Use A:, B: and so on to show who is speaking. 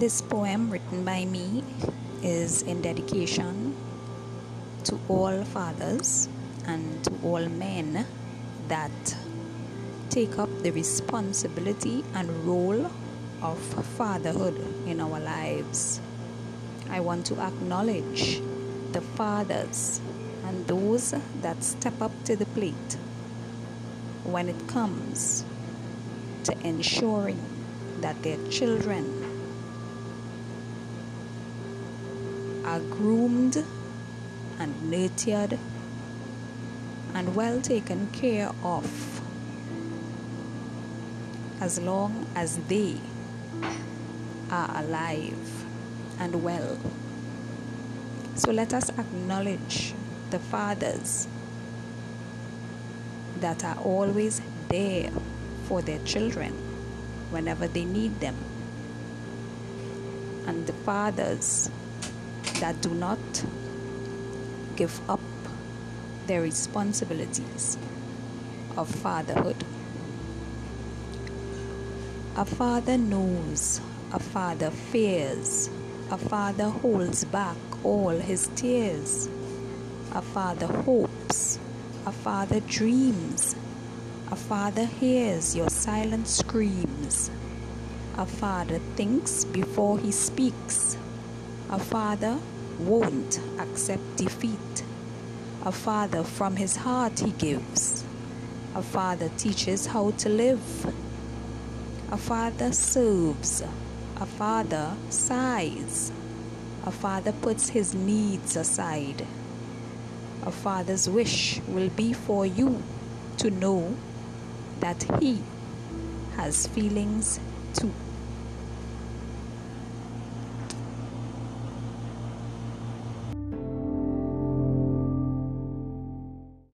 A: This poem, written by me, is in dedication to all fathers and to all men that take up the responsibility and role of fatherhood in our lives. I want to acknowledge the fathers and those that step up to the plate when it comes to ensuring that their children are groomed and nurtured and well taken care of as long as they are alive and well. So let us acknowledge the fathers that are always there for their children whenever they need them, and the fathers that do not give up their responsibilities of fatherhood. A father knows, a father fears, a father holds back all his tears. A father hopes, a father dreams, a father hears your silent screams. A father thinks before he speaks. A father won't accept defeat. A father from his heart he gives. A father teaches how to live. A father serves. A father sighs. A father puts his needs aside. A father's wish will be for you to know that he has feelings too.